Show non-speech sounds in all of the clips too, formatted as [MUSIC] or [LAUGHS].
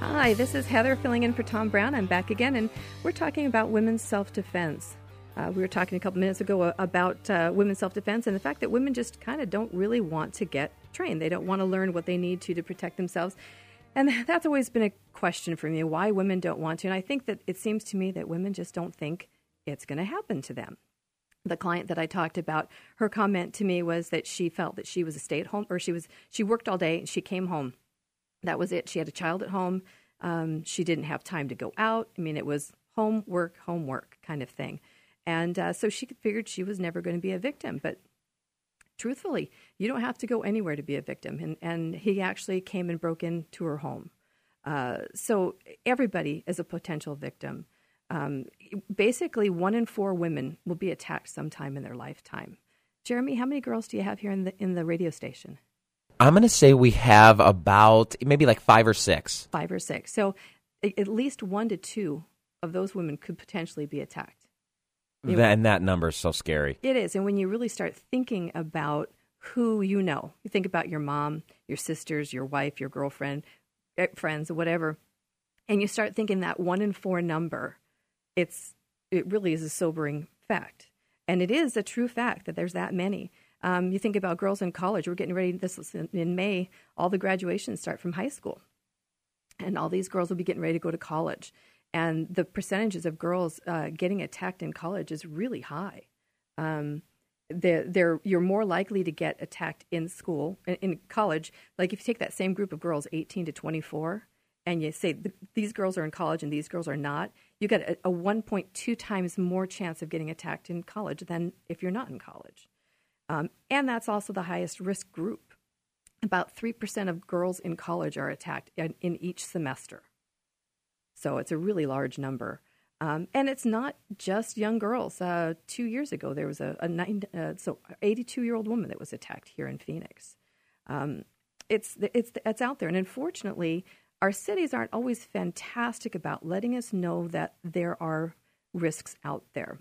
Hi, this is Heather filling in for Tom Brown. I'm back again, and we're talking about women's self defense. Uh, we were talking a couple minutes ago about uh, women's self defense and the fact that women just kind of don't really want to get trained. They don't want to learn what they need to to protect themselves. And [LAUGHS] that's always been a question for me why women don't want to. And I think that it seems to me that women just don't think it's going to happen to them. The client that I talked about, her comment to me was that she felt that she was a stay at home, or she was she worked all day and she came home. That was it. She had a child at home. Um, she didn't have time to go out. I mean, it was homework, homework kind of thing. And uh, so she figured she was never going to be a victim. But truthfully, you don't have to go anywhere to be a victim. And, and he actually came and broke into her home. Uh, so everybody is a potential victim. Um, basically, one in four women will be attacked sometime in their lifetime. Jeremy, how many girls do you have here in the in the radio station? I'm going to say we have about maybe like five or six. Five or six. So at least one to two of those women could potentially be attacked. And that number is so scary. It is. And when you really start thinking about who you know, you think about your mom, your sisters, your wife, your girlfriend, eh, friends, whatever, and you start thinking that one in four number, it's it really is a sobering fact. And it is a true fact that there's that many. Um, you think about girls in college. We're getting ready. This is in, in May. All the graduations start from high school, and all these girls will be getting ready to go to college. And the percentages of girls uh, getting attacked in college is really high. Um, they're, they're, you're more likely to get attacked in school, in, in, college. Like if you take that same group of girls, 18 to 24, and you say these girls are in college and these girls are not, you get a, a 1.2 times more chance of getting attacked in college than if you're not in college. Um, and that's also the highest risk group. About 3% of girls in college are attacked in, in each semester. So it's a really large number. Um, and it's not just young girls. Uh, two years ago, there was a, a nine, uh, so 82 year old woman that was attacked here in Phoenix. Um, it's, it's, it's out there. And unfortunately, our cities aren't always fantastic about letting us know that there are risks out there.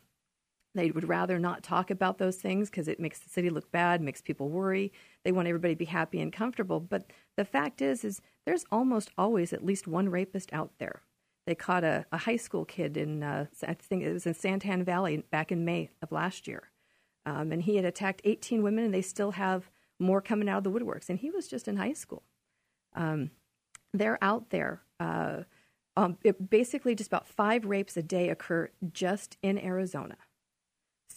They would rather not talk about those things because it makes the city look bad, makes people worry. They want everybody to be happy and comfortable. But the fact is, is there's almost always at least one rapist out there. They caught a, a high school kid in, uh, I think it was in Santan Valley back in May of last year. Um, and he had attacked 18 women, and they still have more coming out of the woodworks. And he was just in high school. Um, they're out there. Uh, um, it, basically, just about five rapes a day occur just in Arizona.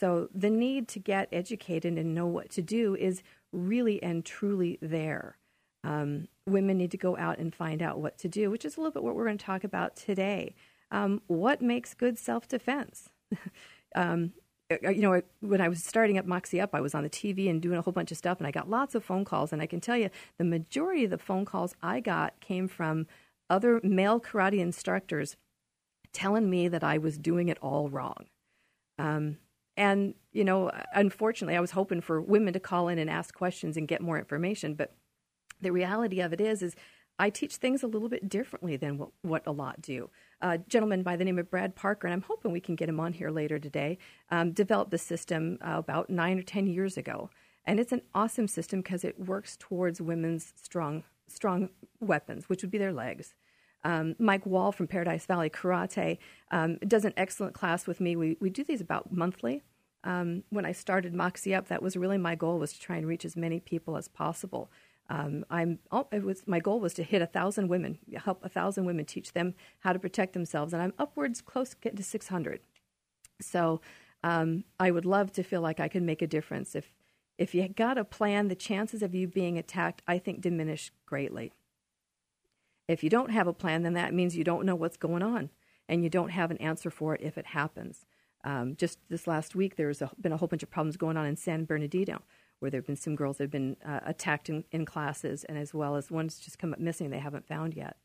So the need to get educated and know what to do is really and truly there. Um, women need to go out and find out what to do, which is a little bit what we're going to talk about today. Um, what makes good self defense? [LAUGHS] um, uh, you know, when I was starting up Moxie Up, I was on the TV and doing a whole bunch of stuff, and I got lots of phone calls. And I can tell you, the majority of the phone calls I got came from other male karate instructors telling me that I was doing it all wrong. Um, and, you know, unfortunately, I was hoping for women to call in and ask questions and get more information. But the reality of it is, is I teach things a little bit differently than what, what a lot do. A gentleman by the name of Brad Parker, and I'm hoping we can get him on here later today, um, developed the system uh, about nine or 10 years ago. And it's an awesome system because it works towards women's strong, strong weapons, which would be their legs. Um, Mike Wall from Paradise Valley Karate um, does an excellent class with me. We, we do these about monthly um, when I started Moxie Up, that was really my goal was to try and reach as many people as possible. Um, I'm it was my goal was to hit a thousand women, help a thousand women, teach them how to protect themselves, and I'm upwards close to getting to 600. So um, I would love to feel like I can make a difference. If if you got a plan, the chances of you being attacked, I think, diminish greatly. If you don't have a plan, then that means you don't know what's going on, and you don't have an answer for it if it happens. Um, just this last week, there's been a whole bunch of problems going on in San Bernardino, where there have been some girls that have been uh, attacked in, in, classes, and as well as one's just come up missing they haven't found yet.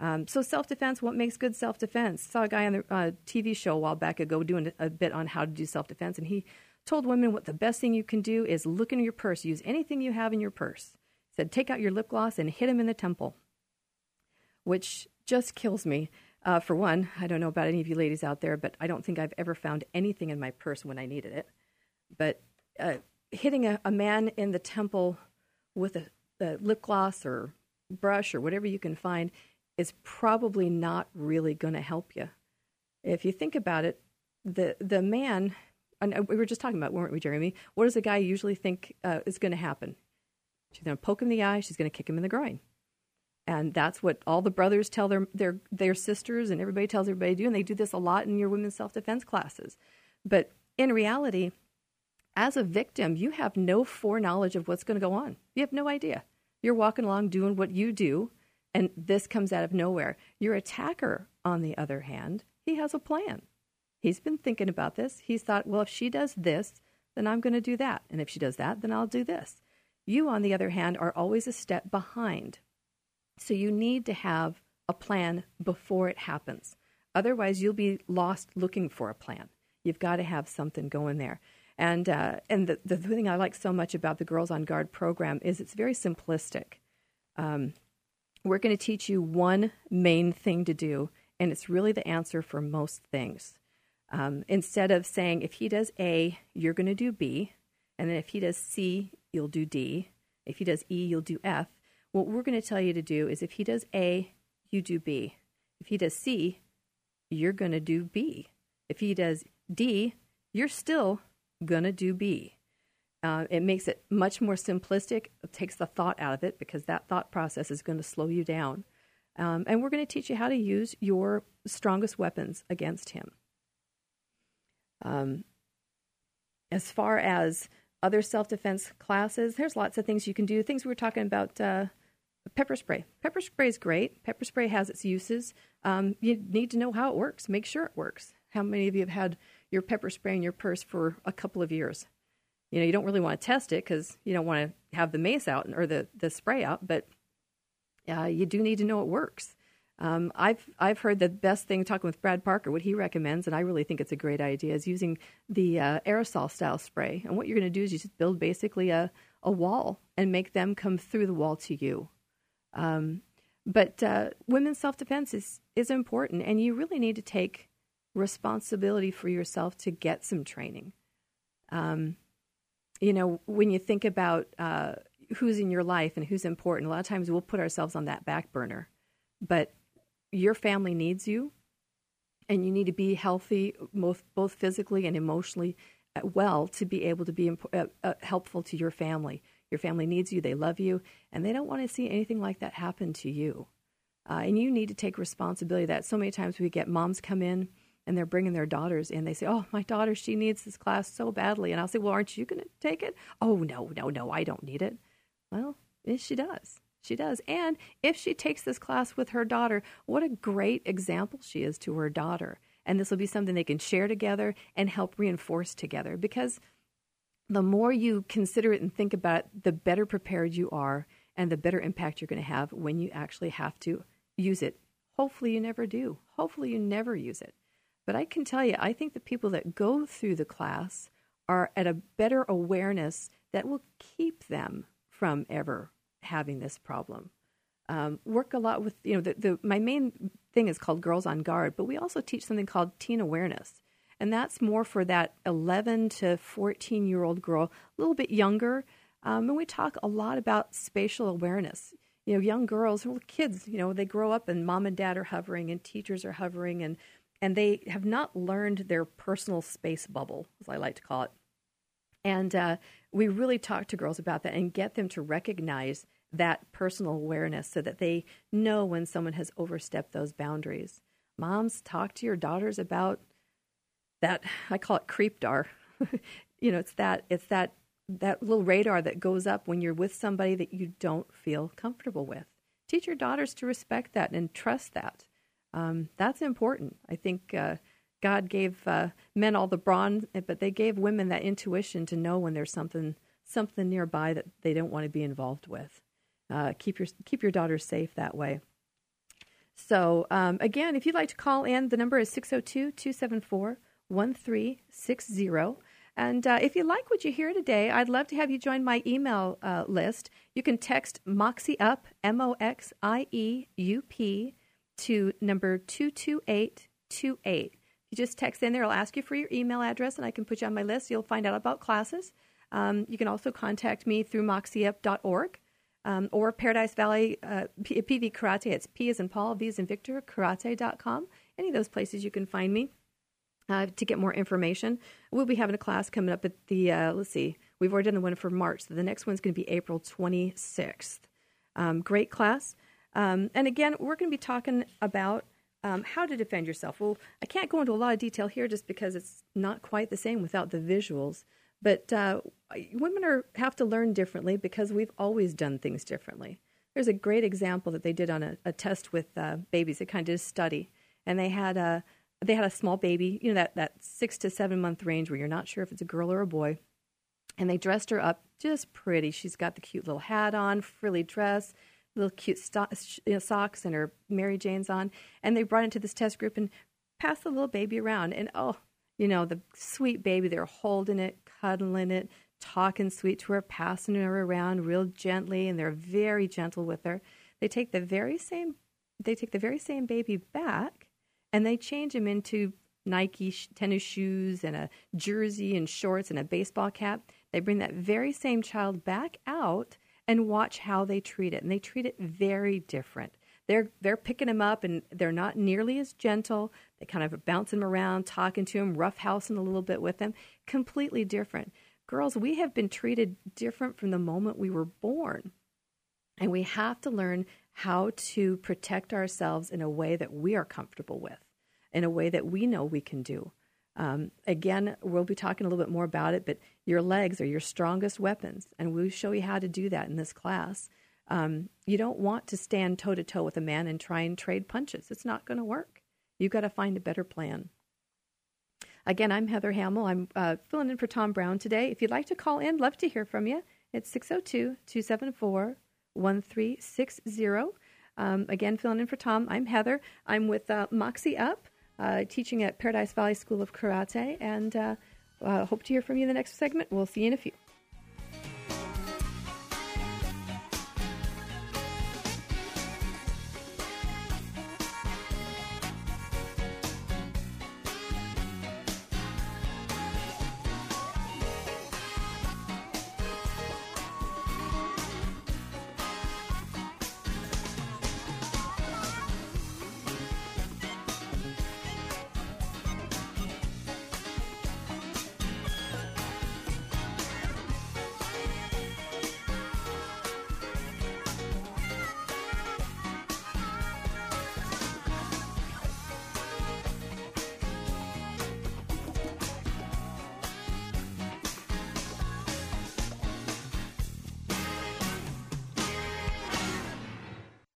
Um, so self defense, what makes good self defense? Saw a guy on the uh, TV show a while back ago doing a bit on how to do self defense, and he told women what the best thing you can do is look in your purse, use anything you have in your purse. Said, take out your lip gloss and hit him in the temple, which just kills me uh, for one, I don't know about any of you ladies out there, but I don't think I've ever found anything in my purse when I needed it. But uh, hitting a, a, man in the temple with a, a, lip gloss or brush or whatever you can find is probably not really going to help you. If you think about it, the the man, and we were just talking about, weren't we, Jeremy? What does a guy usually think uh, is going to happen? She's going to poke him in the eye. She's going to kick him in the groin, and that's what all the brothers tell their their their sisters, and everybody tells everybody to do. And they do this a lot in your women's self defense classes. But in reality, as a victim, you have no foreknowledge of what's going to go on. You have no idea. You're walking along doing what you do, and this comes out of nowhere. Your attacker, on the other hand, he has a plan. He's been thinking about this. He's thought, well, if she does this, then I'm going to do that. And if she does that, then I'll do this. You, on the other hand, are always a step behind. So you need to have a plan before it happens. Otherwise, you'll be lost looking for a plan. You've got to have something going there. And uh, and the, the thing I like so much about the Girls on Guard program is it's very simplistic. Um, we're going to teach you one main thing to do, and it's really the answer for most things. Um, instead of saying if he does A, you're going to do B, and then if he does C, you'll do D. If he does E, you'll do F. What we're going to tell you to do is if he does A, you do B. If he does C, you're going to do B. If he does D, you're still going to do B. Uh, it makes it much more simplistic. It takes the thought out of it because that thought process is going to slow you down. Um, and we're going to teach you how to use your strongest weapons against him. Um, as far as other self defense classes, there's lots of things you can do. Things we were talking about uh, pepper spray. Pepper spray is great. Pepper spray has its uses. Um, you need to know how it works, make sure it works. How many of you have had your pepper spray in your purse for a couple of years? You know, you don't really want to test it because you don't want to have the mace out or the, the spray out, but uh, you do need to know it works. Um, I've I've heard the best thing talking with Brad Parker, what he recommends, and I really think it's a great idea, is using the uh, aerosol style spray. And what you're going to do is you just build basically a, a wall and make them come through the wall to you. Um, but uh, women's self defense is is important, and you really need to take responsibility for yourself to get some training. Um, you know, when you think about uh, who's in your life and who's important, a lot of times we'll put ourselves on that back burner. But your family needs you, and you need to be healthy, both both physically and emotionally, uh, well to be able to be imp- uh, uh, helpful to your family. Your family needs you; they love you, and they don't want to see anything like that happen to you. Uh, and you need to take responsibility. That so many times we get moms come in and they're bringing their daughters in. They say, "Oh, my daughter, she needs this class so badly," and I'll say, "Well, aren't you going to take it?" "Oh, no, no, no, I don't need it." Well, she does. She does. And if she takes this class with her daughter, what a great example she is to her daughter. And this will be something they can share together and help reinforce together because the more you consider it and think about it, the better prepared you are and the better impact you're going to have when you actually have to use it. Hopefully, you never do. Hopefully, you never use it. But I can tell you, I think the people that go through the class are at a better awareness that will keep them from ever having this problem. Um, work a lot with you know the, the my main thing is called Girls on Guard, but we also teach something called Teen Awareness, and that's more for that 11 to 14 year old girl, a little bit younger. Um, and we talk a lot about spatial awareness. You know, young girls, well, kids, you know, they grow up and mom and dad are hovering and teachers are hovering and and they have not learned their personal space bubble, as I like to call it. And uh, we really talk to girls about that and get them to recognize that personal awareness so that they know when someone has overstepped those boundaries. Moms, talk to your daughters about that. I call it creep creepdar. [LAUGHS] you know, it's that it's that that little radar that goes up when you're with somebody that you don't feel comfortable with. Teach your daughters to respect that and trust that. Um, that's important. I think uh, God gave uh, men all the brawn, but they gave women that intuition to know when there's something something nearby that they don't want to be involved with. Uh, keep your keep your daughters safe that way. So um, again, if you'd like to call in, the number is 602-274-1360. And uh, if you like what you hear today, I'd love to have you join my email uh, list. You can text Moxie up, M O X I E U P, to number 22828. You just text in there, I'll ask you for your email address, and I can put you on my list. You'll find out about classes. Um, you can also contact me through moxieup.org. um, or Paradise Valley uh, PV Karate. It's P as in Paul, V as in Victor, karate.com. Any of those places you can find me. Uh, to get more information, we'll be having a class coming up at the, uh, let's see, we've already done the one for March. So the next one's going to be April 26th. Um, great class. Um, and again, we're going to be talking about um, how to defend yourself. Well, I can't go into a lot of detail here just because it's not quite the same without the visuals. But uh, women are have to learn differently because we've always done things differently. There's a great example that they did on a, a test with uh, babies. They kind of did a study, and they had a they had a small baby, you know that that six to seven month range where you're not sure if it's a girl or a boy, and they dressed her up just pretty. She's got the cute little hat on, frilly dress, little cute sto- you know, socks, and her Mary Jane's on. And they brought into this test group and passed the little baby around. And oh, you know, the sweet baby, they're holding it, cuddling it, talking sweet to her, passing her around real gently, and they're very gentle with her. They take the very same, they take the very same baby back, and they change him into Nike sh- tennis shoes and a jersey and shorts and a baseball cap. They bring that very same child back out and watch how they treat it. And they treat it very different. They're they're picking him up and they're not nearly as gentle. They kind of bounce him around, talking to him, roughhousing a little bit with him. Completely different. Girls, we have been treated different from the moment we were born. And we have to learn how to protect ourselves in a way that we are comfortable with, in a way that we know we can do. Um, again, we'll be talking a little bit more about it, but your legs are your strongest weapons, and we'll show you how to do that in this class. Um, you don't want to stand toe to toe with a man and try and trade punches. It's not going to work. You've got to find a better plan. Again, I'm Heather Hamel. I'm uh, filling in for Tom Brown today. If you'd like to call in, love to hear from you. It's 602 274 1360. Um, again, filling in for Tom. I'm Heather. I'm with uh, Moxie Up uh, teaching at Paradise Valley School of Karate, and uh, uh, hope to hear from you in the next segment. We'll see you in a few.